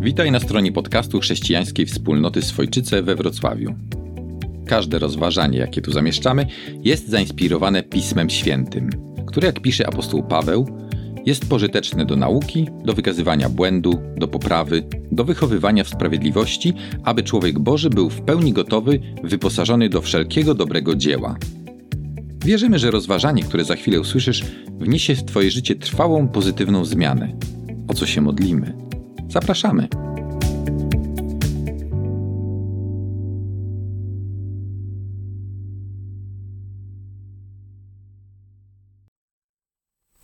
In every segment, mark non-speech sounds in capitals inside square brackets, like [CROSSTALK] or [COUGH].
Witaj na stronie podcastu chrześcijańskiej wspólnoty Swojczyce we Wrocławiu. Każde rozważanie, jakie tu zamieszczamy, jest zainspirowane Pismem Świętym, które, jak pisze apostoł Paweł, jest pożyteczne do nauki, do wykazywania błędu, do poprawy, do wychowywania w sprawiedliwości, aby człowiek Boży był w pełni gotowy, wyposażony do wszelkiego dobrego dzieła. Wierzymy, że rozważanie, które za chwilę usłyszysz, wniesie w Twoje życie trwałą, pozytywną zmianę. O co się modlimy? Zapraszamy!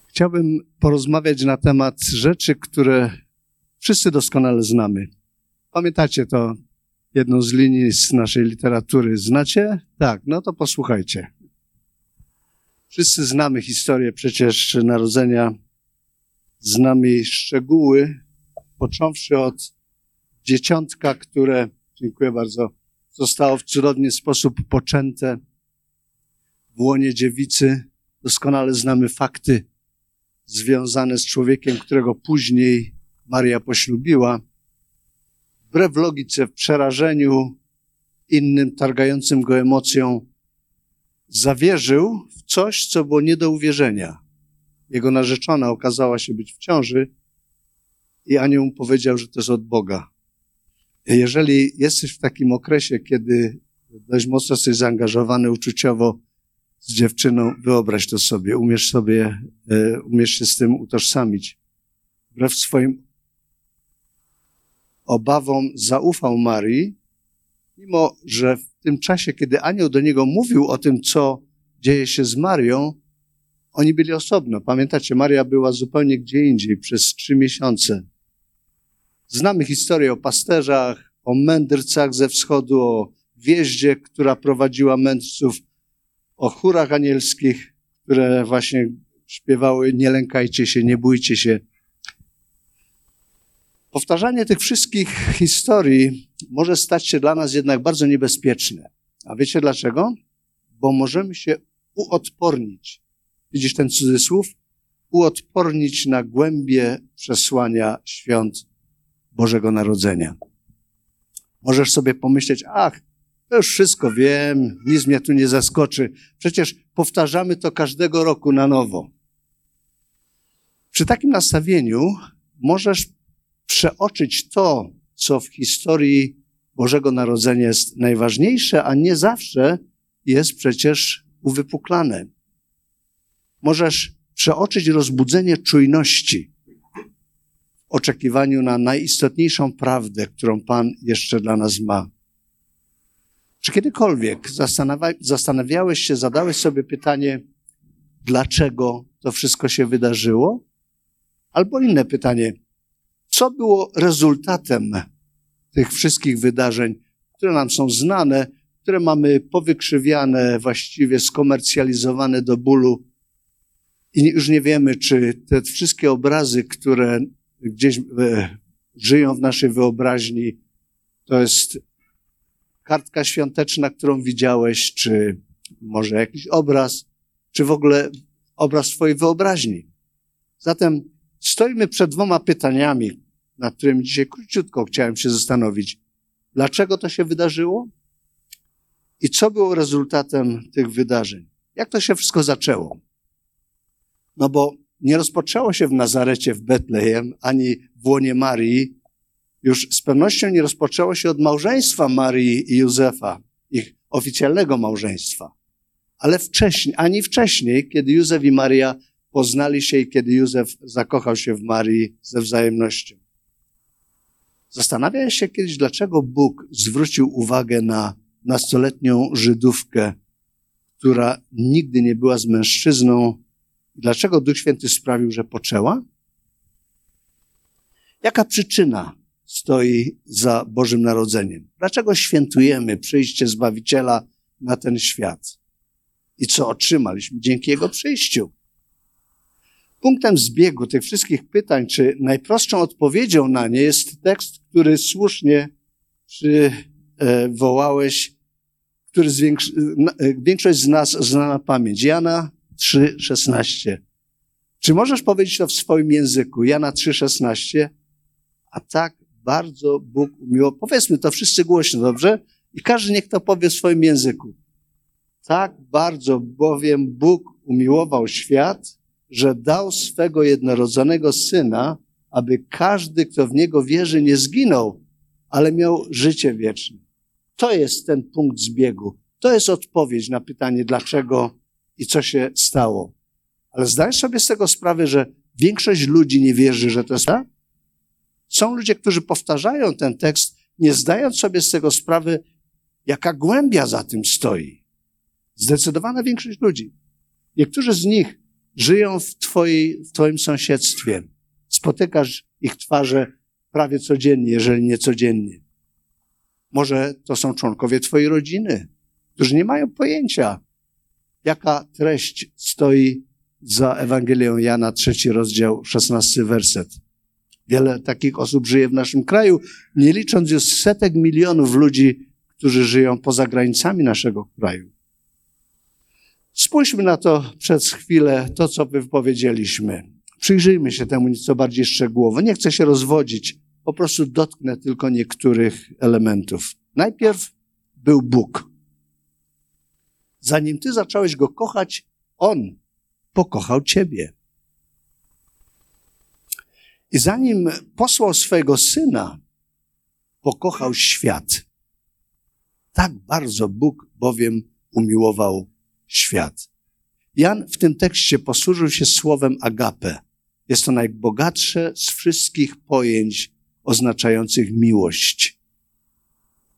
Chciałbym porozmawiać na temat rzeczy, które wszyscy doskonale znamy. Pamiętacie to jedną z linii z naszej literatury? Znacie? Tak, no to posłuchajcie. Wszyscy znamy historię przecież narodzenia, znamy szczegóły, począwszy od dzieciątka, które, dziękuję bardzo, zostało w cudowny sposób poczęte w łonie dziewicy. Doskonale znamy fakty związane z człowiekiem, którego później Maria poślubiła. Wbrew logice, w przerażeniu innym, targającym go emocją, zawierzył w coś, co było nie do uwierzenia. Jego narzeczona okazała się być w ciąży i anioł mu powiedział, że to jest od Boga. Jeżeli jesteś w takim okresie, kiedy dość mocno jesteś zaangażowany uczuciowo z dziewczyną, wyobraź to sobie, umiesz sobie, e, umiesz się z tym utożsamić. Wbrew swoim obawom zaufał Marii, mimo że w tym czasie, kiedy anioł do niego mówił o tym, co dzieje się z Marią, oni byli osobno. Pamiętacie, Maria była zupełnie gdzie indziej przez trzy miesiące. Znamy historię o pasterzach, o mędrcach ze wschodu, o wieździe, która prowadziła mędrców, o chórach anielskich, które właśnie śpiewały nie lękajcie się, nie bójcie się. Powtarzanie tych wszystkich historii może stać się dla nas jednak bardzo niebezpieczne. A wiecie dlaczego? Bo możemy się uodpornić. Widzisz ten cudzysłów? Uodpornić na głębie przesłania świąt Bożego Narodzenia. Możesz sobie pomyśleć, ach, to już wszystko wiem, nic mnie tu nie zaskoczy. Przecież powtarzamy to każdego roku na nowo. Przy takim nastawieniu możesz przeoczyć to, co w historii Bożego Narodzenia jest najważniejsze, a nie zawsze jest przecież uwypuklane. Możesz przeoczyć rozbudzenie czujności oczekiwaniu na najistotniejszą prawdę, którą Pan jeszcze dla nas ma. Czy kiedykolwiek zastanawiałeś się, zadałeś sobie pytanie, dlaczego to wszystko się wydarzyło? Albo inne pytanie, co było rezultatem tych wszystkich wydarzeń, które nam są znane, które mamy powykrzywiane, właściwie skomercjalizowane do bólu. I już nie wiemy, czy te wszystkie obrazy, które gdzieś e, żyją w naszej wyobraźni, to jest kartka świąteczna, którą widziałeś, czy może jakiś obraz, czy w ogóle obraz Twojej wyobraźni. Zatem stoimy przed dwoma pytaniami, nad którymi dzisiaj króciutko chciałem się zastanowić. Dlaczego to się wydarzyło? I co było rezultatem tych wydarzeń? Jak to się wszystko zaczęło? No bo nie rozpoczęło się w Nazarecie, w Betlejem, ani w łonie Marii, już z pewnością nie rozpoczęło się od małżeństwa Marii i Józefa, ich oficjalnego małżeństwa, ale wcześniej, ani wcześniej, kiedy Józef i Maria poznali się i kiedy Józef zakochał się w Marii ze wzajemnością. Zastanawiałeś się kiedyś, dlaczego Bóg zwrócił uwagę na nastoletnią Żydówkę, która nigdy nie była z mężczyzną, dlaczego Duch Święty sprawił, że poczęła? Jaka przyczyna stoi za Bożym Narodzeniem? Dlaczego świętujemy przyjście Zbawiciela na ten świat? I co otrzymaliśmy dzięki Jego przyjściu? Punktem zbiegu tych wszystkich pytań, czy najprostszą odpowiedzią na nie jest tekst, który słusznie przywołałeś, który większość z nas zna na pamięć. Jana 3,16. Czy możesz powiedzieć to w swoim języku? Jana 3,16. A tak bardzo Bóg umiłował. Powiedzmy to wszyscy głośno, dobrze? I każdy niech to powie w swoim języku. Tak bardzo bowiem Bóg umiłował świat, że dał swego jednorodzonego syna, aby każdy, kto w niego wierzy, nie zginął, ale miał życie wieczne. To jest ten punkt zbiegu. To jest odpowiedź na pytanie, dlaczego i co się stało. Ale zdajesz sobie z tego sprawę, że większość ludzi nie wierzy, że to jest tak? Są ludzie, którzy powtarzają ten tekst, nie zdając sobie z tego sprawy, jaka głębia za tym stoi. Zdecydowana większość ludzi. Niektórzy z nich żyją w, twojej, w Twoim sąsiedztwie. Spotykasz ich twarze prawie codziennie, jeżeli nie codziennie. Może to są członkowie Twojej rodziny, którzy nie mają pojęcia, jaka treść stoi za Ewangelią Jana, trzeci rozdział, szesnasty werset. Wiele takich osób żyje w naszym kraju, nie licząc już setek milionów ludzi, którzy żyją poza granicami naszego kraju. Spójrzmy na to przez chwilę, to co wypowiedzieliśmy. Przyjrzyjmy się temu nieco bardziej szczegółowo. Nie chcę się rozwodzić, po prostu dotknę tylko niektórych elementów. Najpierw był Bóg. Zanim ty zacząłeś go kochać, on pokochał ciebie. I zanim posłał swojego syna, pokochał świat. Tak bardzo Bóg bowiem umiłował świat. Jan w tym tekście posłużył się słowem agape. Jest to najbogatsze z wszystkich pojęć oznaczających miłość.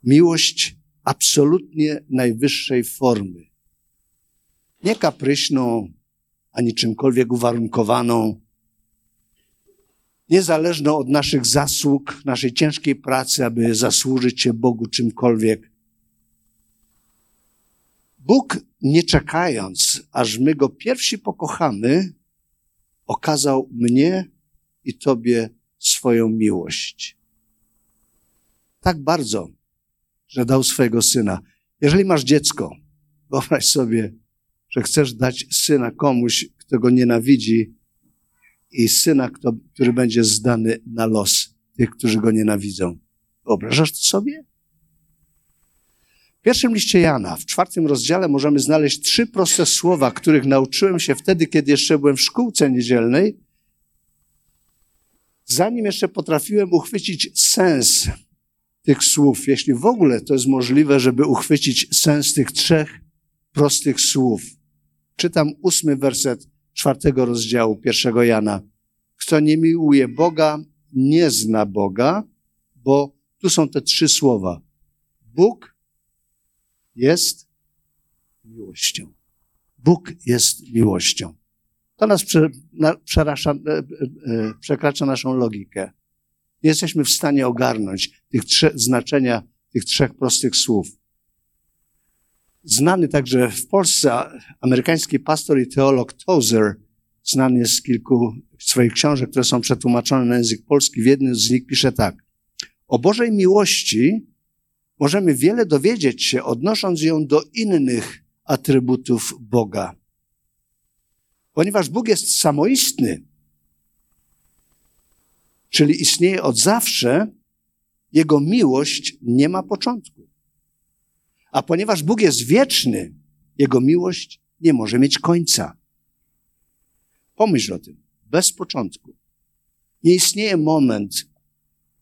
Miłość absolutnie najwyższej formy. Nie kapryśną, ani czymkolwiek uwarunkowaną, niezależną od naszych zasług, naszej ciężkiej pracy, aby zasłużyć się Bogu czymkolwiek. Bóg, nie czekając, aż my go pierwsi pokochamy, okazał mnie i Tobie swoją miłość. Tak bardzo, że dał swojego syna. Jeżeli masz dziecko, wyobraź sobie, że chcesz dać syna komuś, kto go nienawidzi, i syna, kto, który będzie zdany na los tych, którzy go nienawidzą. Wyobrażasz to sobie? W pierwszym liście Jana, w czwartym rozdziale, możemy znaleźć trzy proste słowa, których nauczyłem się wtedy, kiedy jeszcze byłem w szkółce niedzielnej, zanim jeszcze potrafiłem uchwycić sens tych słów, jeśli w ogóle to jest możliwe, żeby uchwycić sens tych trzech prostych słów. Czytam ósmy werset czwartego rozdziału pierwszego Jana. Kto nie miłuje Boga, nie zna Boga, bo tu są te trzy słowa. Bóg jest miłością. Bóg jest miłością. To nas e, e, e, przekracza naszą logikę. Nie jesteśmy w stanie ogarnąć tych trzech, znaczenia tych trzech prostych słów. Znany także w Polsce amerykański pastor i teolog Tozer, znany jest z kilku swoich książek, które są przetłumaczone na język polski. W jednym z nich pisze tak. O Bożej miłości możemy wiele dowiedzieć się, odnosząc ją do innych atrybutów Boga. Ponieważ Bóg jest samoistny, czyli istnieje od zawsze, Jego miłość nie ma początku. A ponieważ Bóg jest wieczny, Jego miłość nie może mieć końca. Pomyśl o tym. Bez początku. Nie istnieje moment,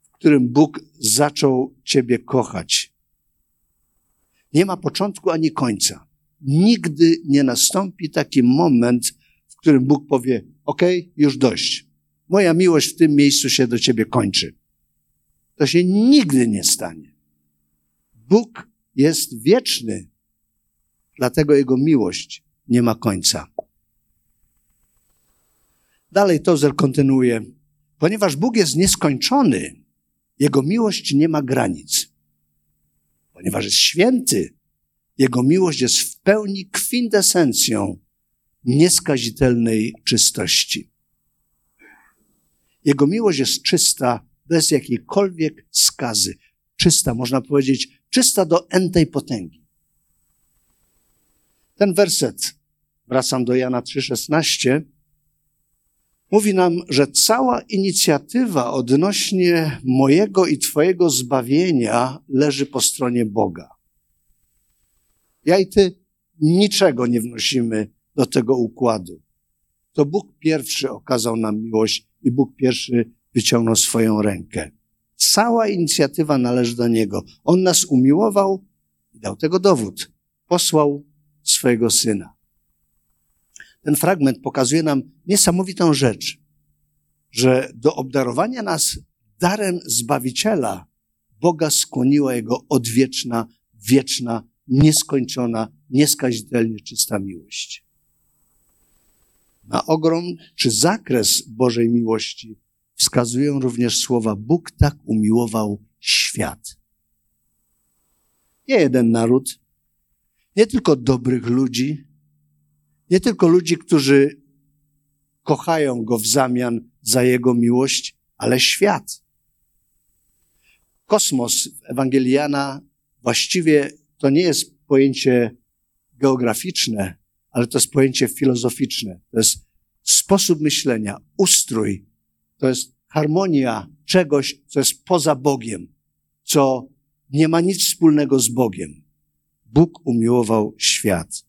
w którym Bóg zaczął Ciebie kochać. Nie ma początku ani końca. Nigdy nie nastąpi taki moment, w którym Bóg powie: OK, już dość. Moja miłość w tym miejscu się do Ciebie kończy. To się nigdy nie stanie. Bóg jest wieczny, dlatego Jego miłość nie ma końca. Dalej Tozer kontynuuje. Ponieważ Bóg jest nieskończony, Jego miłość nie ma granic. Ponieważ jest święty, Jego miłość jest w pełni kwintesencją nieskazitelnej czystości. Jego miłość jest czysta, bez jakiejkolwiek skazy. Czysta, można powiedzieć, czysta do entej potęgi. Ten werset, wracam do Jana 3,16, mówi nam, że cała inicjatywa odnośnie mojego i Twojego zbawienia leży po stronie Boga. Ja i Ty niczego nie wnosimy do tego układu. To Bóg pierwszy okazał nam miłość i Bóg pierwszy wyciągnął swoją rękę. Cała inicjatywa należy do Niego. On nas umiłował i dał tego dowód. Posłał swojego Syna. Ten fragment pokazuje nam niesamowitą rzecz, że do obdarowania nas darem Zbawiciela Boga skłoniła Jego odwieczna, wieczna, nieskończona, nieskazitelnie czysta miłość. Na ogrom czy zakres Bożej miłości wskazują również słowa Bóg tak umiłował świat. Nie jeden naród, nie tylko dobrych ludzi, nie tylko ludzi, którzy kochają Go w zamian za Jego miłość, ale świat. Kosmos Ewangeliana właściwie to nie jest pojęcie geograficzne, ale to jest pojęcie filozoficzne. To jest sposób myślenia, ustrój. To jest harmonia czegoś, co jest poza Bogiem, co nie ma nic wspólnego z Bogiem. Bóg umiłował świat.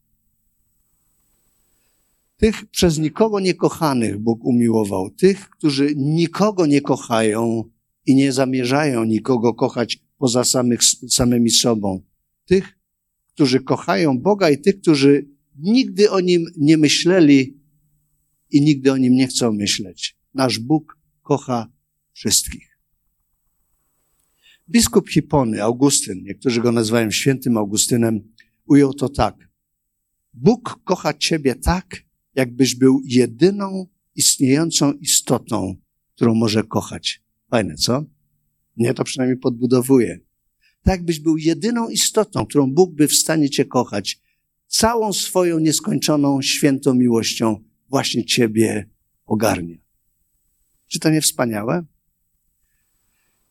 Tych przez nikogo niekochanych Bóg umiłował, tych, którzy nikogo nie kochają i nie zamierzają nikogo kochać poza samych, samymi sobą. Tych, którzy kochają Boga i tych, którzy nigdy o Nim nie myśleli i nigdy o Nim nie chcą myśleć. Nasz Bóg kocha wszystkich. Biskup Hipony, Augustyn, niektórzy go nazywają świętym Augustynem, ujął to tak. Bóg kocha ciebie tak, jakbyś był jedyną istniejącą istotą, którą może kochać. Fajne, co? Mnie to przynajmniej podbudowuje. Tak byś był jedyną istotą, którą Bóg by w stanie cię kochać. Całą swoją nieskończoną, świętą miłością właśnie ciebie ogarnia. Czy to nie wspaniałe?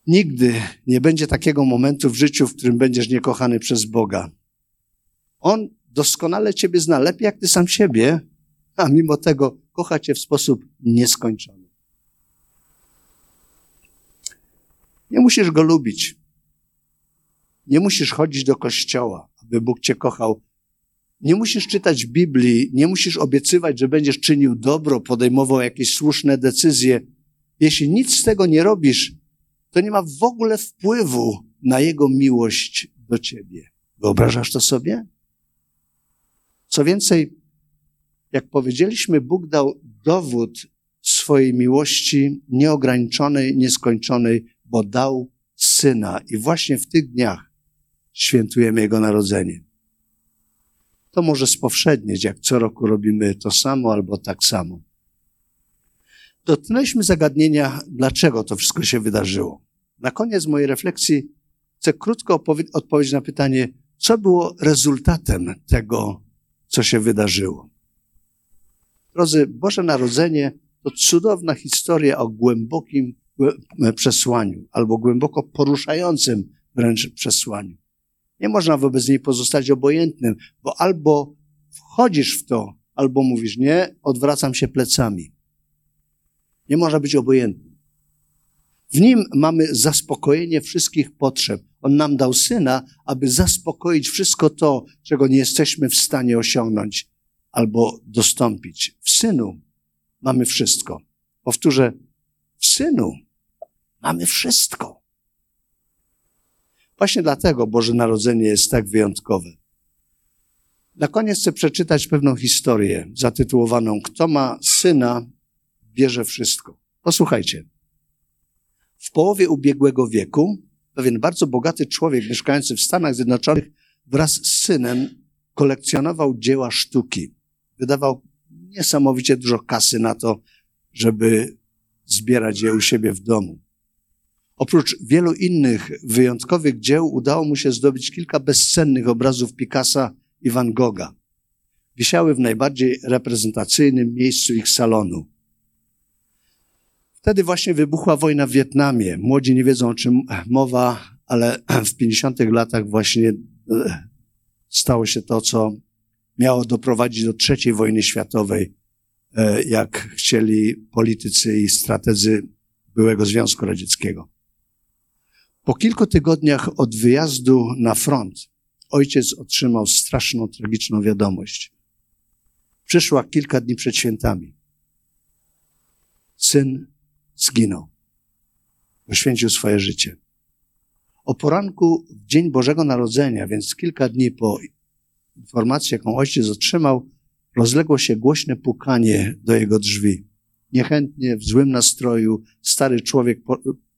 Nigdy nie będzie takiego momentu w życiu, w którym będziesz niekochany przez Boga. On doskonale ciebie zna, lepiej jak ty sam siebie, a mimo tego kocha cię w sposób nieskończony. Nie musisz go lubić. Nie musisz chodzić do kościoła, aby Bóg cię kochał. Nie musisz czytać Biblii, nie musisz obiecywać, że będziesz czynił dobro, podejmował jakieś słuszne decyzje. Jeśli nic z tego nie robisz, to nie ma w ogóle wpływu na Jego miłość do ciebie. Wyobrażasz to sobie? Co więcej, jak powiedzieliśmy, Bóg dał dowód swojej miłości nieograniczonej, nieskończonej, bo dał syna. I właśnie w tych dniach świętujemy Jego narodzenie. To może spowszednieć, jak co roku robimy to samo albo tak samo. Dotknęliśmy zagadnienia, dlaczego to wszystko się wydarzyło. Na koniec mojej refleksji chcę krótko odpowiedzieć na pytanie, co było rezultatem tego, co się wydarzyło. Drodzy, Boże Narodzenie to cudowna historia o głębokim przesłaniu, albo głęboko poruszającym wręcz przesłaniu. Nie można wobec niej pozostać obojętnym, bo albo wchodzisz w to, albo mówisz nie, odwracam się plecami. Nie można być obojętnym. W nim mamy zaspokojenie wszystkich potrzeb. On nam dał syna, aby zaspokoić wszystko to, czego nie jesteśmy w stanie osiągnąć albo dostąpić. W synu mamy wszystko. Powtórzę, w synu mamy wszystko. Właśnie dlatego Boże Narodzenie jest tak wyjątkowe. Na koniec chcę przeczytać pewną historię zatytułowaną Kto ma syna, bierze wszystko. Posłuchajcie. W połowie ubiegłego wieku pewien bardzo bogaty człowiek mieszkający w Stanach Zjednoczonych wraz z synem kolekcjonował dzieła sztuki. Wydawał niesamowicie dużo kasy na to, żeby zbierać je u siebie w domu. Oprócz wielu innych wyjątkowych dzieł udało mu się zdobyć kilka bezcennych obrazów Picassa i Van Gogha. Wisiały w najbardziej reprezentacyjnym miejscu ich salonu. Wtedy właśnie wybuchła wojna w Wietnamie. Młodzi nie wiedzą, o czym mowa, ale [CLEARS THROAT] w 50 latach właśnie stało się to, co miało doprowadzić do trzeciej wojny światowej, e, jak chcieli politycy i strategzy byłego Związku Radzieckiego. Po kilku tygodniach od wyjazdu na front ojciec otrzymał straszną, tragiczną wiadomość. Przyszła kilka dni przed świętami. Syn zginął. Poświęcił swoje życie. O poranku, w dzień Bożego Narodzenia, więc kilka dni po informacji, jaką ojciec otrzymał, rozległo się głośne pukanie do jego drzwi. Niechętnie, w złym nastroju, stary człowiek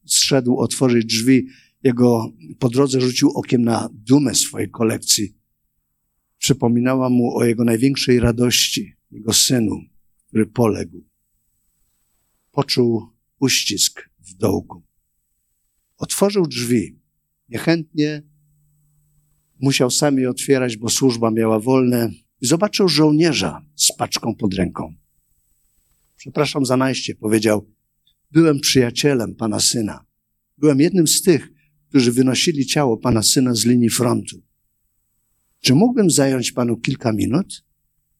zszedł otworzyć drzwi. Jego po drodze rzucił okiem na dumę swojej kolekcji. Przypominała mu o jego największej radości, jego synu, który poległ. Poczuł uścisk w dołku. Otworzył drzwi. Niechętnie musiał sam je otwierać, bo służba miała wolne. I zobaczył żołnierza z paczką pod ręką. Przepraszam za najście, powiedział. Byłem przyjacielem pana syna. Byłem jednym z tych, którzy wynosili ciało pana syna z linii frontu. Czy mógłbym zająć panu kilka minut?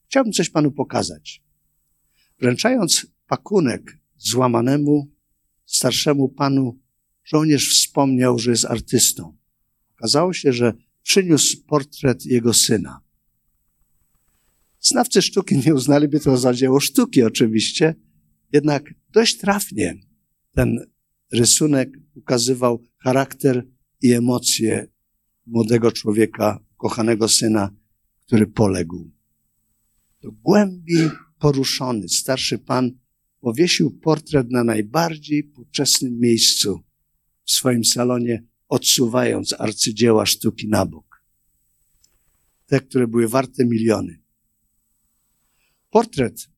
Chciałbym coś panu pokazać. Wręczając pakunek złamanemu, starszemu panu, żołnierz wspomniał, że jest artystą. Okazało się, że przyniósł portret jego syna. Znawcy sztuki nie uznaliby to za dzieło sztuki, oczywiście, jednak dość trafnie ten rysunek ukazywał charakter i emocje młodego człowieka, kochanego syna, który poległ. Do głębi poruszony starszy pan powiesił portret na najbardziej poczesnym miejscu w swoim salonie, odsuwając arcydzieła sztuki na bok. Te, które były warte miliony. Portret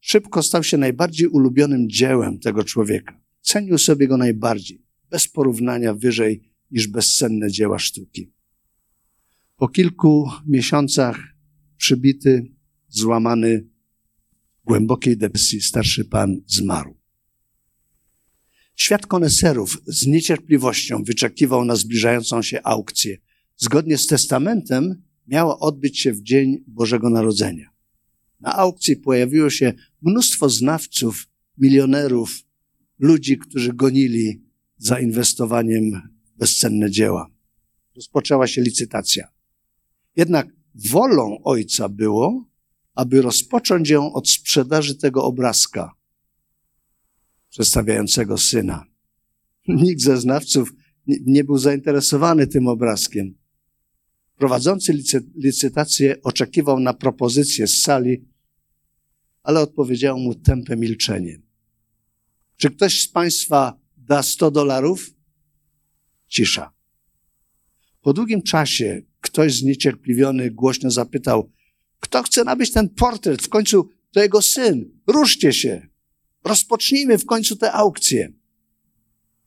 szybko stał się najbardziej ulubionym dziełem tego człowieka. Cenił sobie go najbardziej, bez porównania wyżej niż bezcenne dzieła sztuki. Po kilku miesiącach przybity, złamany, głębokiej depresji starszy pan zmarł. Świat koneserów z niecierpliwością wyczekiwał na zbliżającą się aukcję. Zgodnie z testamentem miała odbyć się w dzień Bożego Narodzenia. Na aukcji pojawiło się mnóstwo znawców, milionerów, ludzi, którzy gonili za inwestowaniem w bezcenne dzieła. Rozpoczęła się licytacja. Jednak wolą ojca było, aby rozpocząć ją od sprzedaży tego obrazka przedstawiającego syna. Nikt ze znawców nie był zainteresowany tym obrazkiem. Prowadzący licytację oczekiwał na propozycję z sali, ale odpowiedziało mu tępe milczenie. Czy ktoś z Państwa da 100 dolarów? Cisza. Po długim czasie ktoś zniecierpliwiony głośno zapytał, kto chce nabyć ten portret? W końcu to jego syn. Ruszcie się. Rozpocznijmy w końcu tę aukcję.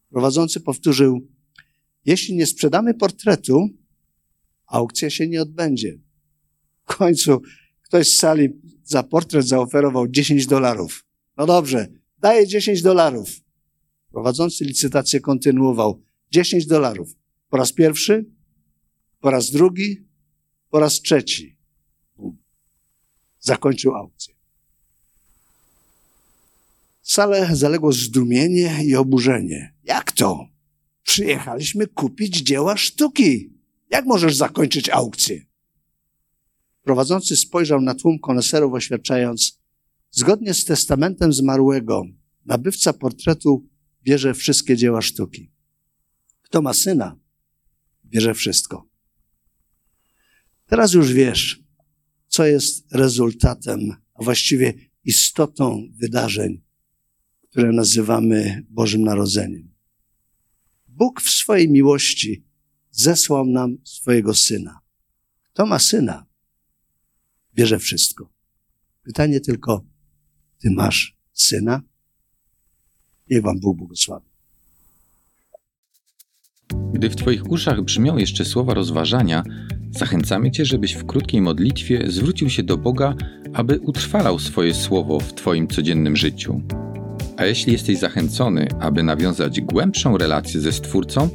Prowadzący powtórzył, jeśli nie sprzedamy portretu, aukcja się nie odbędzie. W końcu ktoś z sali za portret zaoferował 10 dolarów. No dobrze, daję 10 dolarów. Prowadzący licytację kontynuował. 10 dolarów. Po raz pierwszy, po raz drugi, po raz trzeci. Zakończył aukcję. Salę zaległo zdumienie i oburzenie. Jak to? Przyjechaliśmy kupić dzieła sztuki. Jak możesz zakończyć aukcję? Prowadzący spojrzał na tłum koneserów, oświadczając, zgodnie z testamentem zmarłego, nabywca portretu bierze wszystkie dzieła sztuki. Kto ma syna, bierze wszystko. Teraz już wiesz, co jest rezultatem, a właściwie istotą wydarzeń, które nazywamy Bożym Narodzeniem. Bóg w swojej miłości zesłał nam swojego syna. Kto ma syna, bierze wszystko. Pytanie tylko, ty masz syna? Niech wam Bóg błogosławi. Gdy w Twoich uszach brzmią jeszcze słowa rozważania, zachęcamy Cię, żebyś w krótkiej modlitwie zwrócił się do Boga, aby utrwalał swoje słowo w Twoim codziennym życiu. A jeśli jesteś zachęcony, aby nawiązać głębszą relację ze Stwórcą,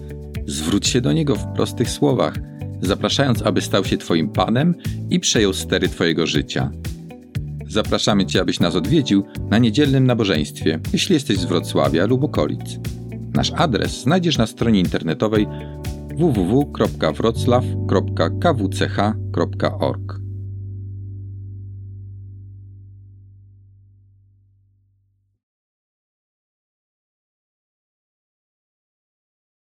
zwróć się do Niego w prostych słowach, zapraszając, aby stał się Twoim Panem i przejął stery Twojego życia. zapraszamy Cię, abyś nas odwiedził na niedzielnym nabożeństwie, jeśli jesteś z Wrocławia lub okolic. Nasz adres znajdziesz na stronie internetowej www.wroclaw.kwch.org.